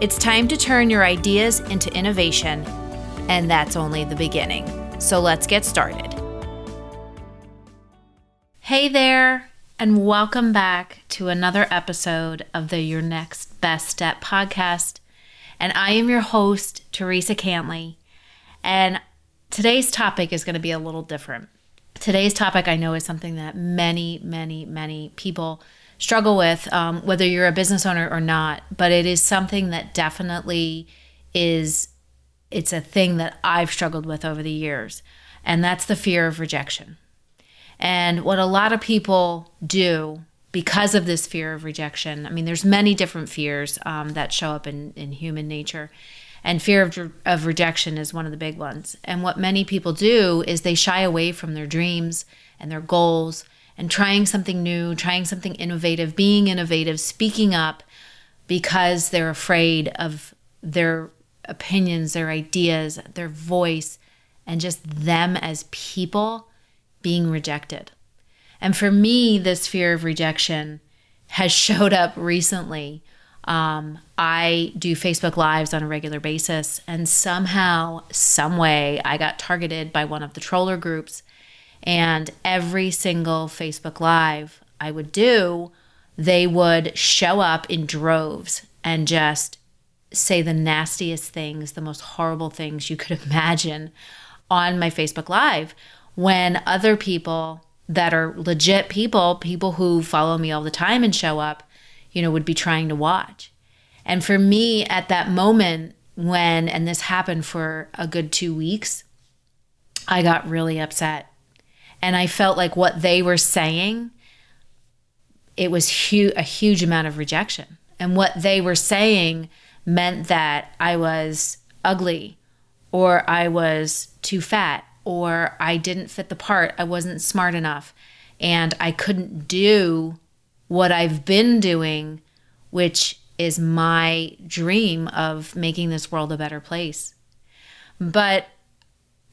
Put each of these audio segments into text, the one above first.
It's time to turn your ideas into innovation, and that's only the beginning. So let's get started. Hey there, and welcome back to another episode of the Your Next Best Step podcast. And I am your host, Teresa Cantley. And today's topic is going to be a little different. Today's topic, I know, is something that many, many, many people struggle with, um, whether you're a business owner or not. But it is something that definitely is, it's a thing that I've struggled with over the years. And that's the fear of rejection. And what a lot of people do because of this fear of rejection, I mean, there's many different fears um, that show up in, in human nature. And fear of, of rejection is one of the big ones. And what many people do is they shy away from their dreams and their goals and trying something new, trying something innovative, being innovative, speaking up because they're afraid of their opinions, their ideas, their voice, and just them as people being rejected. And for me, this fear of rejection has showed up recently. Um, I do Facebook Lives on a regular basis, and somehow, some way, I got targeted by one of the troller groups and every single Facebook Live I would do, they would show up in droves and just say the nastiest things, the most horrible things you could imagine on my Facebook Live when other people that are legit people, people who follow me all the time and show up, you know, would be trying to watch. And for me at that moment, when, and this happened for a good two weeks, I got really upset and I felt like what they were saying, it was hu- a huge amount of rejection. And what they were saying meant that I was ugly or I was too fat or I didn't fit the part, I wasn't smart enough, and I couldn't do what I've been doing, which is my dream of making this world a better place. But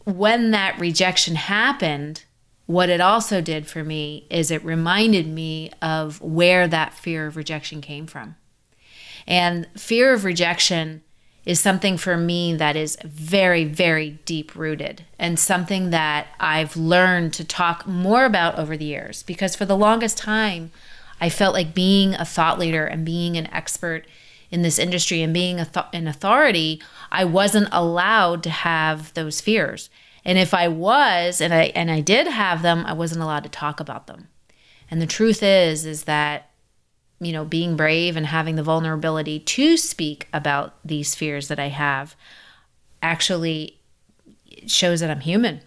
when that rejection happened, what it also did for me is it reminded me of where that fear of rejection came from. And fear of rejection is something for me that is very, very deep rooted and something that I've learned to talk more about over the years. Because for the longest time, I felt like being a thought leader and being an expert in this industry and being th- an authority, I wasn't allowed to have those fears. And if I was and I and I did have them, I wasn't allowed to talk about them. And the truth is is that you know, being brave and having the vulnerability to speak about these fears that I have actually shows that I'm human.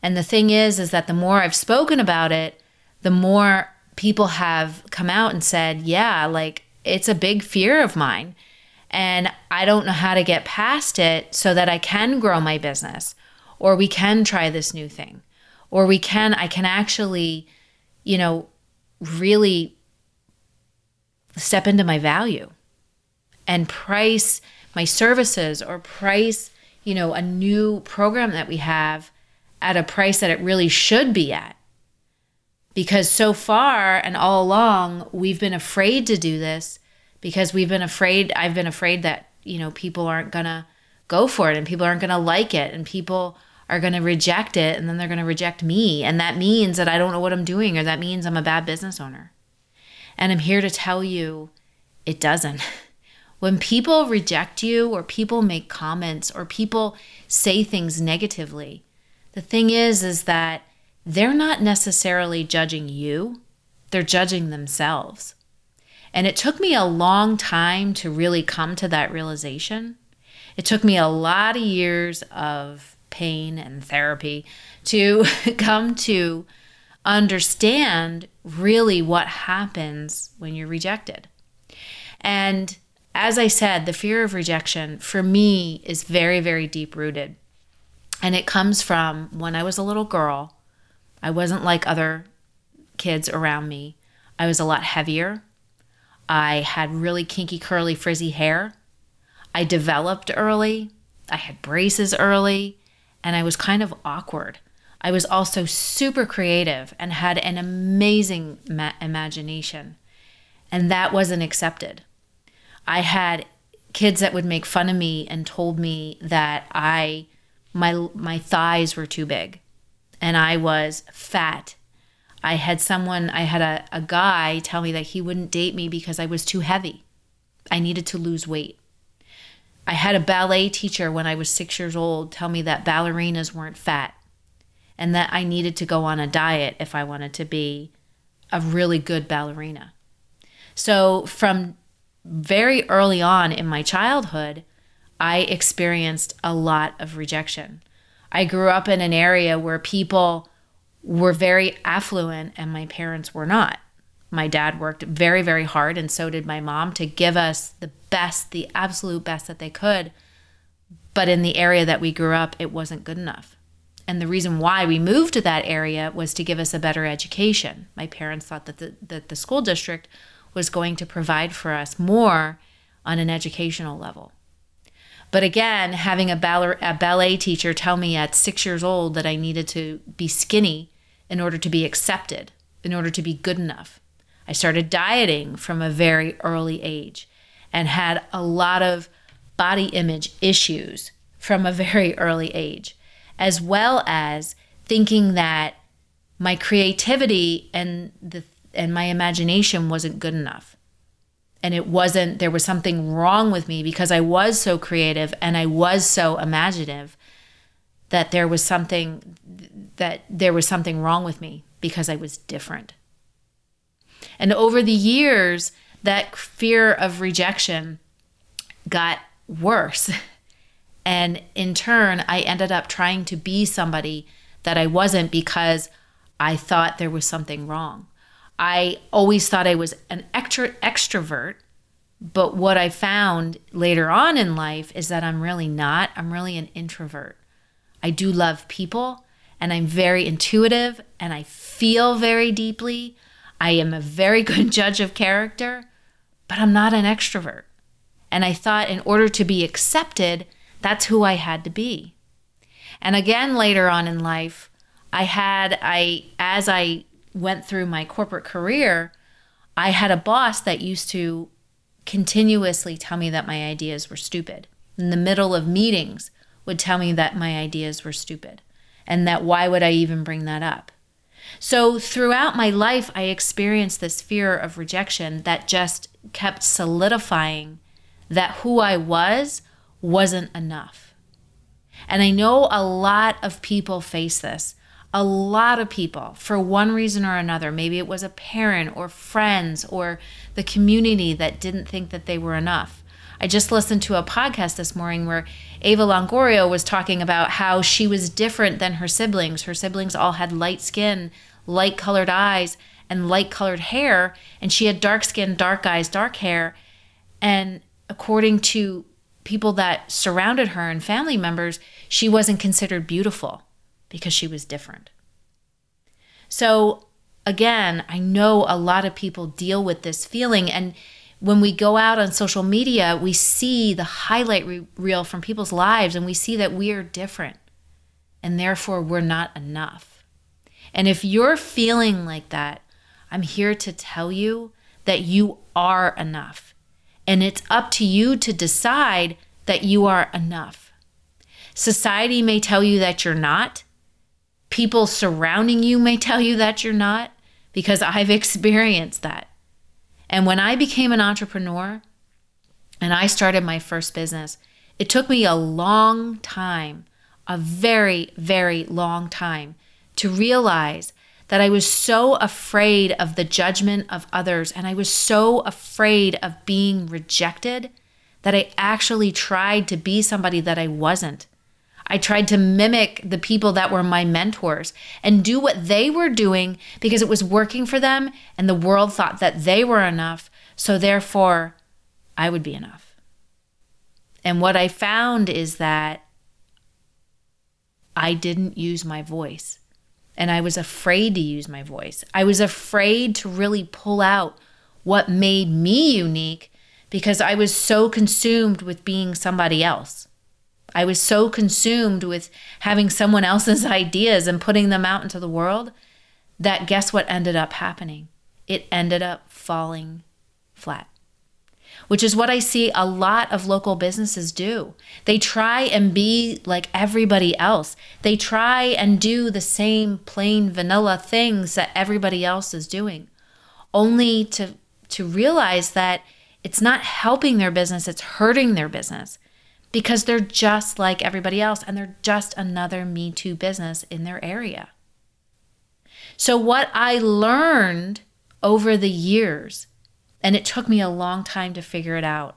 And the thing is is that the more I've spoken about it, the more people have come out and said, "Yeah, like it's a big fear of mine." And I don't know how to get past it so that I can grow my business or we can try this new thing or we can i can actually you know really step into my value and price my services or price you know a new program that we have at a price that it really should be at. Because so far and all along we've been afraid to do this because we've been afraid I've been afraid that you know people aren't to go for it and people aren't to like it and people are going to reject it and then they're going to reject me. And that means that I don't know what I'm doing or that means I'm a bad business owner. And I'm here to tell you it doesn't. When people reject you or people make comments or people say things negatively, the thing is is that they're not necessarily judging you, they're judging themselves. And it took me a long time to really come to that realization. It took me a lot of years of pain and therapy to come to understand really what happens when you're rejected. And as I said, the fear of rejection for me is very, very deep rooted. And it comes from when I was a little girl. I wasn't like other kids around me. I was a lot heavier. I had really kinky, curly, frizzy hair. I developed early. I had braces early. And I was kind of awkward. I was also super creative and had an amazing ma- imagination. And that wasn't accepted. I had kids that would make fun of me and told me that I my my thighs were too big and I was fat. I had someone I had a, a guy tell me that he wouldn't date me because I was too heavy. I needed to lose weight. I had a ballet teacher when I was six years old tell me that ballerinas weren't fat and that I needed to go on a diet if I wanted to be a really good ballerina. So, from very early on in my childhood, I experienced a lot of rejection. I grew up in an area where people were very affluent and my parents were not. My dad worked very, very hard, and so did my mom to give us the best, the absolute best that they could. But in the area that we grew up, it wasn't good enough. And the reason why we moved to that area was to give us a better education. My parents thought that the, that the school district was going to provide for us more on an educational level. But again, having a a ballet teacher tell me at six years old that I needed to be skinny in order to be accepted, in order to be good enough. I started dieting from a very early age and had a lot of body image issues from a very early age, as well as thinking that my creativity and the and my imagination wasn't good enough. And it wasn't, there was something wrong with me because I was so creative and I was so imaginative that there was something that there was something wrong with me because I was different. And over the years, that fear of rejection got worse. And in turn, I ended up trying to be somebody that I wasn't because I thought there was something wrong. I always thought I was an extrovert, but what I found later on in life is that I'm really not. I'm really an introvert. I do love people and I'm very intuitive and I feel very deeply. I am a very good judge of character, but I'm not an extrovert. And I thought in order to be accepted, that's who I had to be. And again, later on in life, I had, I, as I went through my corporate career, I had a boss that used to continuously tell me that my ideas were stupid. In the middle of meetings, would tell me that my ideas were stupid and that why would I even bring that up? So throughout my life, I experienced this fear of rejection that just kept solidifying that who I was wasn't enough. And I know a lot of people face this a lot of people, for one reason or another, maybe it was a parent or friends or the community that didn't think that they were enough. I just listened to a podcast this morning where Eva Longoria was talking about how she was different than her siblings. Her siblings all had light skin, light colored eyes, and light colored hair, and she had dark skin, dark eyes, dark hair. And according to people that surrounded her and family members, she wasn't considered beautiful because she was different. So, again, I know a lot of people deal with this feeling. And when we go out on social media, we see the highlight re- reel from people's lives and we see that we are different and therefore we're not enough. And if you're feeling like that, I'm here to tell you that you are enough. And it's up to you to decide that you are enough. Society may tell you that you're not, people surrounding you may tell you that you're not, because I've experienced that. And when I became an entrepreneur and I started my first business, it took me a long time, a very, very long time to realize that I was so afraid of the judgment of others and I was so afraid of being rejected that I actually tried to be somebody that I wasn't. I tried to mimic the people that were my mentors and do what they were doing because it was working for them and the world thought that they were enough. So therefore, I would be enough. And what I found is that I didn't use my voice. And I was afraid to use my voice. I was afraid to really pull out what made me unique because I was so consumed with being somebody else. I was so consumed with having someone else's ideas and putting them out into the world that guess what ended up happening? It ended up falling flat, which is what I see a lot of local businesses do. They try and be like everybody else, they try and do the same plain vanilla things that everybody else is doing, only to, to realize that it's not helping their business, it's hurting their business because they're just like everybody else and they're just another Me Too business in their area. So, what I learned over the years, and it took me a long time to figure it out,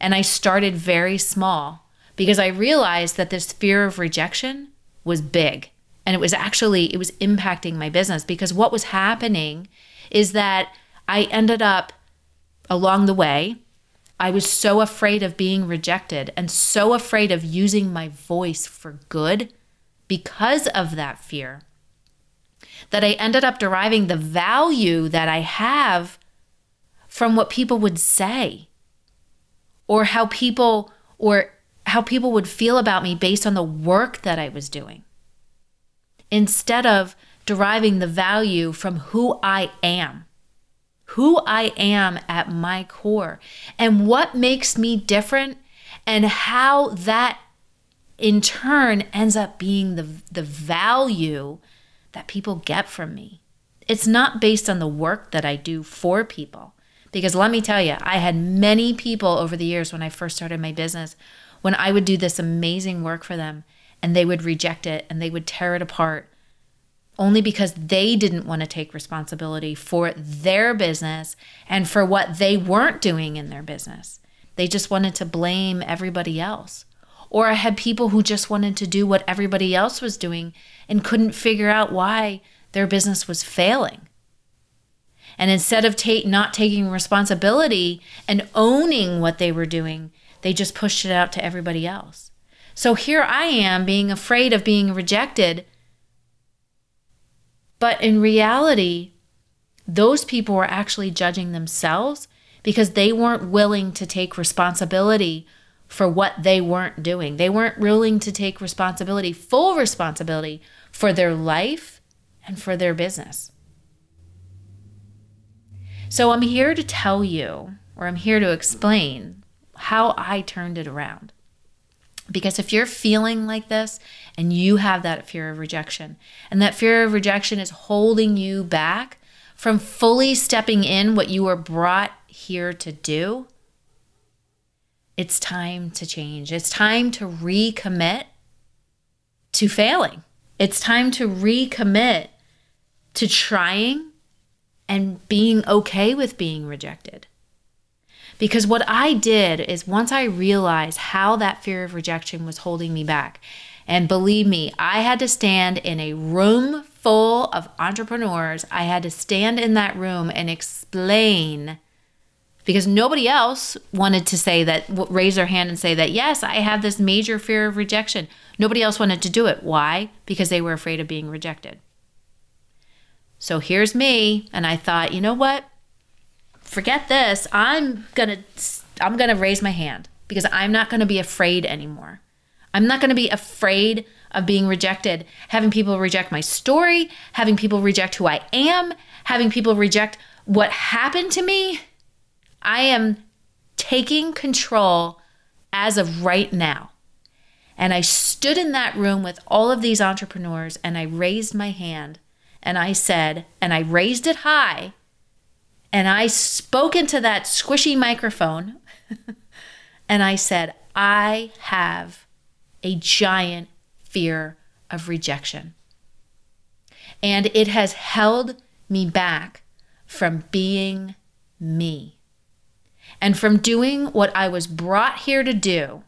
and I started very small because I realized that this fear of rejection was big. And it was actually it was impacting my business because what was happening is that I ended up along the way I was so afraid of being rejected and so afraid of using my voice for good because of that fear that I ended up deriving the value that I have from what people would say or how people or how people would feel about me based on the work that I was doing instead of deriving the value from who I am who I am at my core and what makes me different and how that in turn ends up being the, the value that people get from me. It's not based on the work that I do for people. Because let me tell you, I had many people over the years when I first started my business, when I would do this amazing work for them and they would reject it and they would tear it apart only because they didn't want to take responsibility for their business and for what they weren't doing in their business. They just wanted to blame everybody else. Or I had people who just wanted to do what everybody else was doing and couldn't figure out why their business was failing. And instead of take, not taking responsibility and owning what they were doing, they just pushed it out to everybody else. So here I am being afraid of being rejected but in reality, those people were actually judging themselves because they weren't willing to take responsibility for what they weren't doing. They weren't willing to take responsibility, full responsibility for their life and for their business. So I'm here to tell you, or I'm here to explain how I turned it around. Because if you're feeling like this and you have that fear of rejection, and that fear of rejection is holding you back from fully stepping in what you were brought here to do, it's time to change. It's time to recommit to failing. It's time to recommit to trying and being okay with being rejected. Because what I did is once I realized how that fear of rejection was holding me back, and believe me, I had to stand in a room full of entrepreneurs. I had to stand in that room and explain because nobody else wanted to say that, raise their hand and say that, yes, I have this major fear of rejection. Nobody else wanted to do it. Why? Because they were afraid of being rejected. So here's me. And I thought, you know what? forget this. I'm going to I'm going to raise my hand because I'm not going to be afraid anymore. I'm not going to be afraid of being rejected, having people reject my story, having people reject who I am, having people reject what happened to me. I am taking control as of right now. And I stood in that room with all of these entrepreneurs and I raised my hand and I said, and I raised it high and I spoke into that squishy microphone and I said, I have a giant fear of rejection. And it has held me back from being me and from doing what I was brought here to do,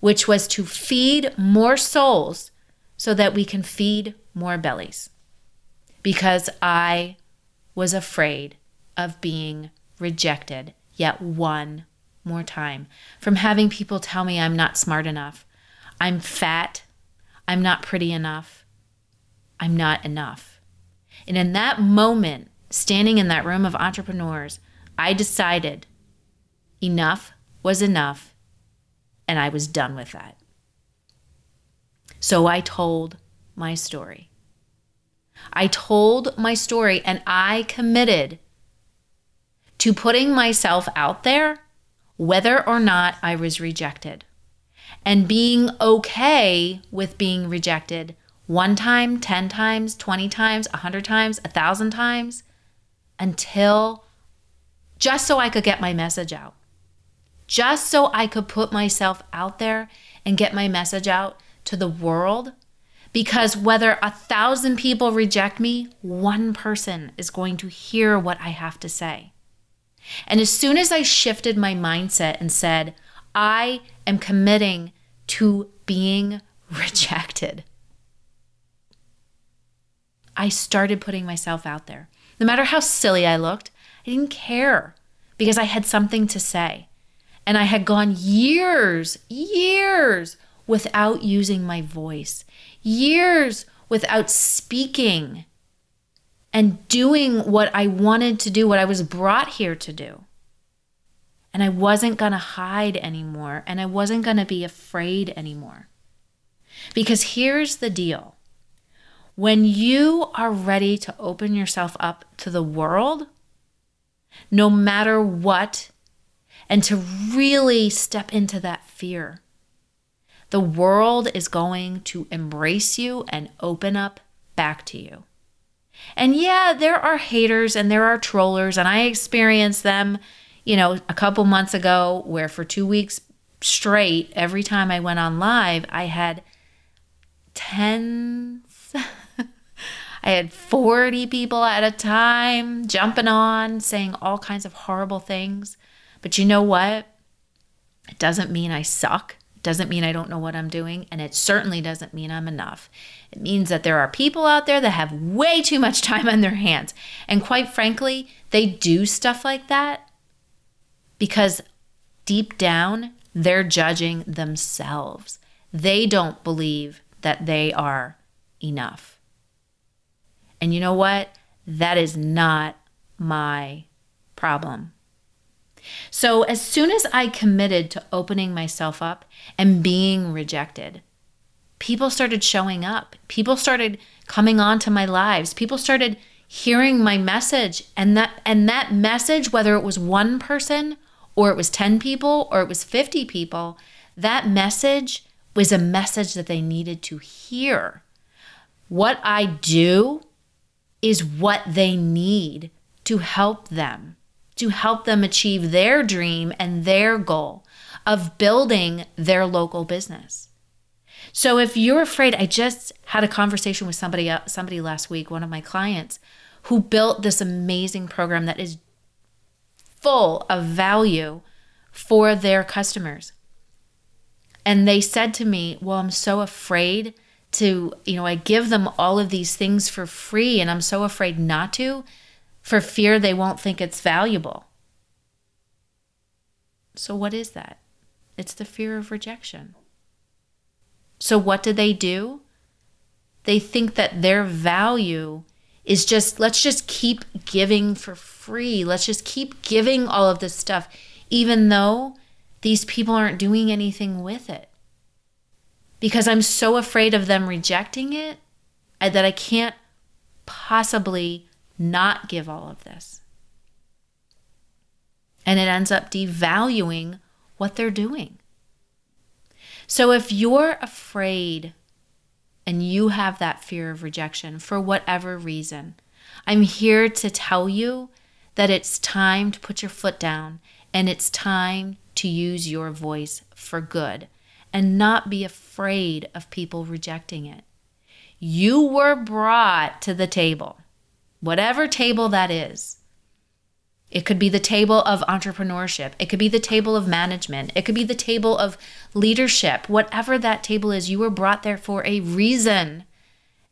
which was to feed more souls so that we can feed more bellies. Because I was afraid of being rejected, yet one more time, from having people tell me I'm not smart enough, I'm fat, I'm not pretty enough, I'm not enough. And in that moment, standing in that room of entrepreneurs, I decided enough was enough and I was done with that. So I told my story. I told my story and I committed to putting myself out there, whether or not I was rejected, and being okay with being rejected one time, 10 times, 20 times, 100 times, 1,000 times until just so I could get my message out. Just so I could put myself out there and get my message out to the world. Because whether a thousand people reject me, one person is going to hear what I have to say. And as soon as I shifted my mindset and said, I am committing to being rejected, I started putting myself out there. No matter how silly I looked, I didn't care because I had something to say. And I had gone years, years without using my voice, years without speaking and doing what I wanted to do, what I was brought here to do. And I wasn't going to hide anymore, and I wasn't going to be afraid anymore. Because here's the deal when you are ready to open yourself up to the world, no matter what, and to really step into that fear, the world is going to embrace you and open up back to you. And yeah, there are haters and there are trollers, and I experienced them, you know, a couple months ago where for two weeks straight, every time I went on live, I had tens I had 40 people at a time jumping on, saying all kinds of horrible things. But you know what? It doesn't mean I suck. Doesn't mean I don't know what I'm doing. And it certainly doesn't mean I'm enough. It means that there are people out there that have way too much time on their hands. And quite frankly, they do stuff like that because deep down, they're judging themselves. They don't believe that they are enough. And you know what? That is not my problem. So, as soon as I committed to opening myself up and being rejected, people started showing up. People started coming onto my lives. People started hearing my message and that and that message whether it was one person or it was 10 people or it was 50 people, that message was a message that they needed to hear. What I do is what they need to help them, to help them achieve their dream and their goal of building their local business. So if you're afraid, I just had a conversation with somebody uh, somebody last week, one of my clients, who built this amazing program that is full of value for their customers. And they said to me, "Well, I'm so afraid to, you know, I give them all of these things for free and I'm so afraid not to for fear they won't think it's valuable. So, what is that? It's the fear of rejection. So, what do they do? They think that their value is just, let's just keep giving for free. Let's just keep giving all of this stuff, even though these people aren't doing anything with it because I'm so afraid of them rejecting it that I can't possibly not give all of this. And it ends up devaluing what they're doing. So if you're afraid and you have that fear of rejection for whatever reason, I'm here to tell you that it's time to put your foot down and it's time to use your voice for good and not be afraid of people rejecting it. You were brought to the table, whatever table that is. It could be the table of entrepreneurship. It could be the table of management. It could be the table of leadership. Whatever that table is, you were brought there for a reason.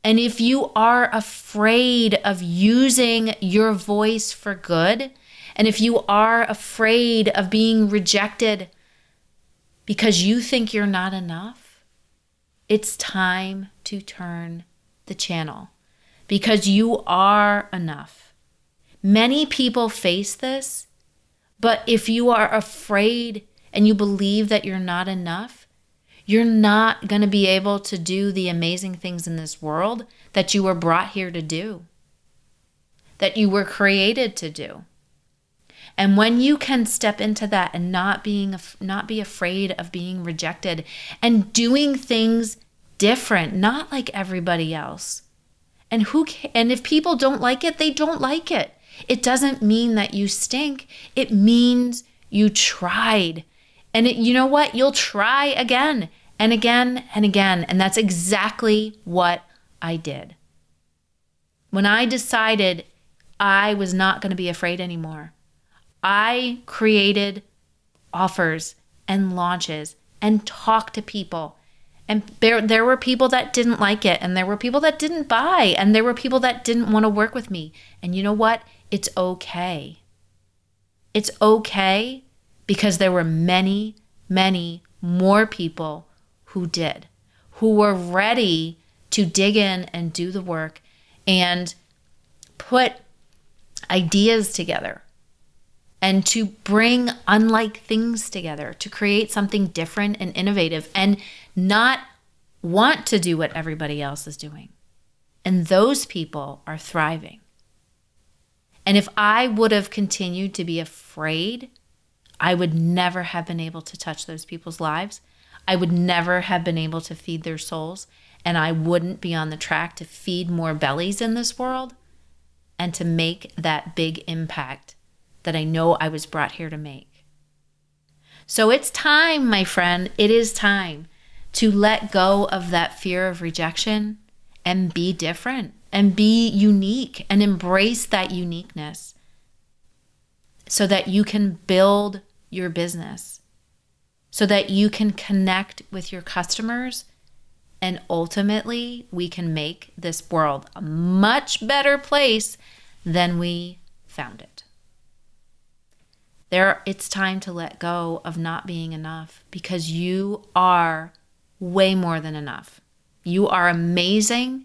And if you are afraid of using your voice for good And if you are afraid of being rejected because you think you're not enough, it's time to turn the channel because you are enough. Many people face this, but if you are afraid and you believe that you're not enough, you're not going to be able to do the amazing things in this world that you were brought here to do, that you were created to do. And when you can step into that and not being not be afraid of being rejected and doing things different, not like everybody else. And who and if people don't like it, they don't like it. It doesn't mean that you stink. It means you tried. And it, you know what? You'll try again and again and again. And that's exactly what I did. When I decided I was not going to be afraid anymore, I created offers and launches and talked to people. And there, there were people that didn't like it, and there were people that didn't buy, and there were people that didn't want to work with me. And you know what? It's okay. It's okay because there were many, many more people who did, who were ready to dig in and do the work and put ideas together and to bring unlike things together to create something different and innovative and not want to do what everybody else is doing. And those people are thriving. And if I would have continued to be afraid, I would never have been able to touch those people's lives. I would never have been able to feed their souls. And I wouldn't be on the track to feed more bellies in this world and to make that big impact that I know I was brought here to make. So it's time, my friend, it is time to let go of that fear of rejection and be different and be unique and embrace that uniqueness so that you can build your business, so that you can connect with your customers. And ultimately, we can make this world a much better place than we found it. There, it's time to let go of not being enough because you are way more than enough. You are amazing.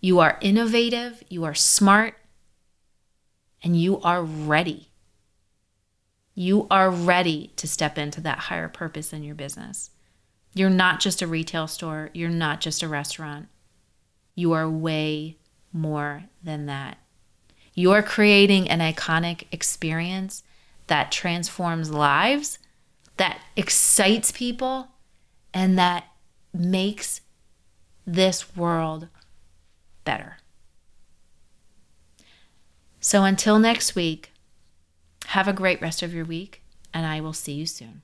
You are innovative. You are smart. And you are ready. You are ready to step into that higher purpose in your business. You're not just a retail store. You're not just a restaurant. You are way more than that. You are creating an iconic experience that transforms lives, that excites people, and that makes this world better. So until next week, have a great rest of your week, and I will see you soon.